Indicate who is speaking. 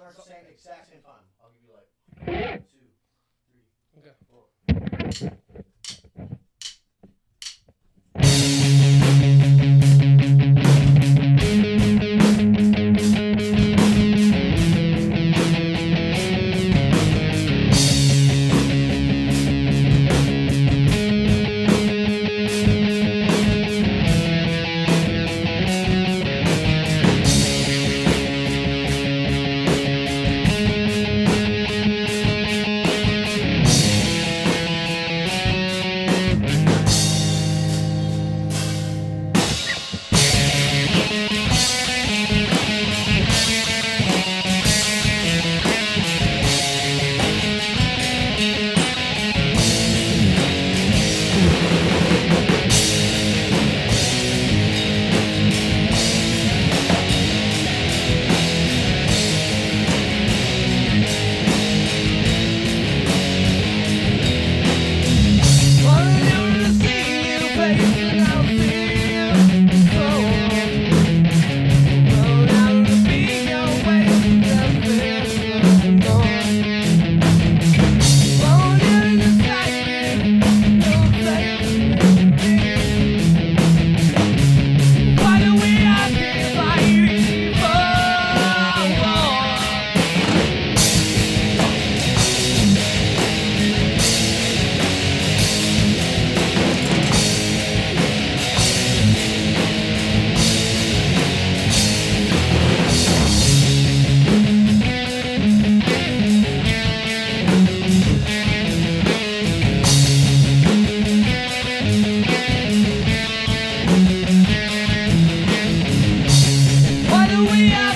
Speaker 1: start the same exact same time. I'll give you like one, two, three,
Speaker 2: Okay.
Speaker 1: four. we are.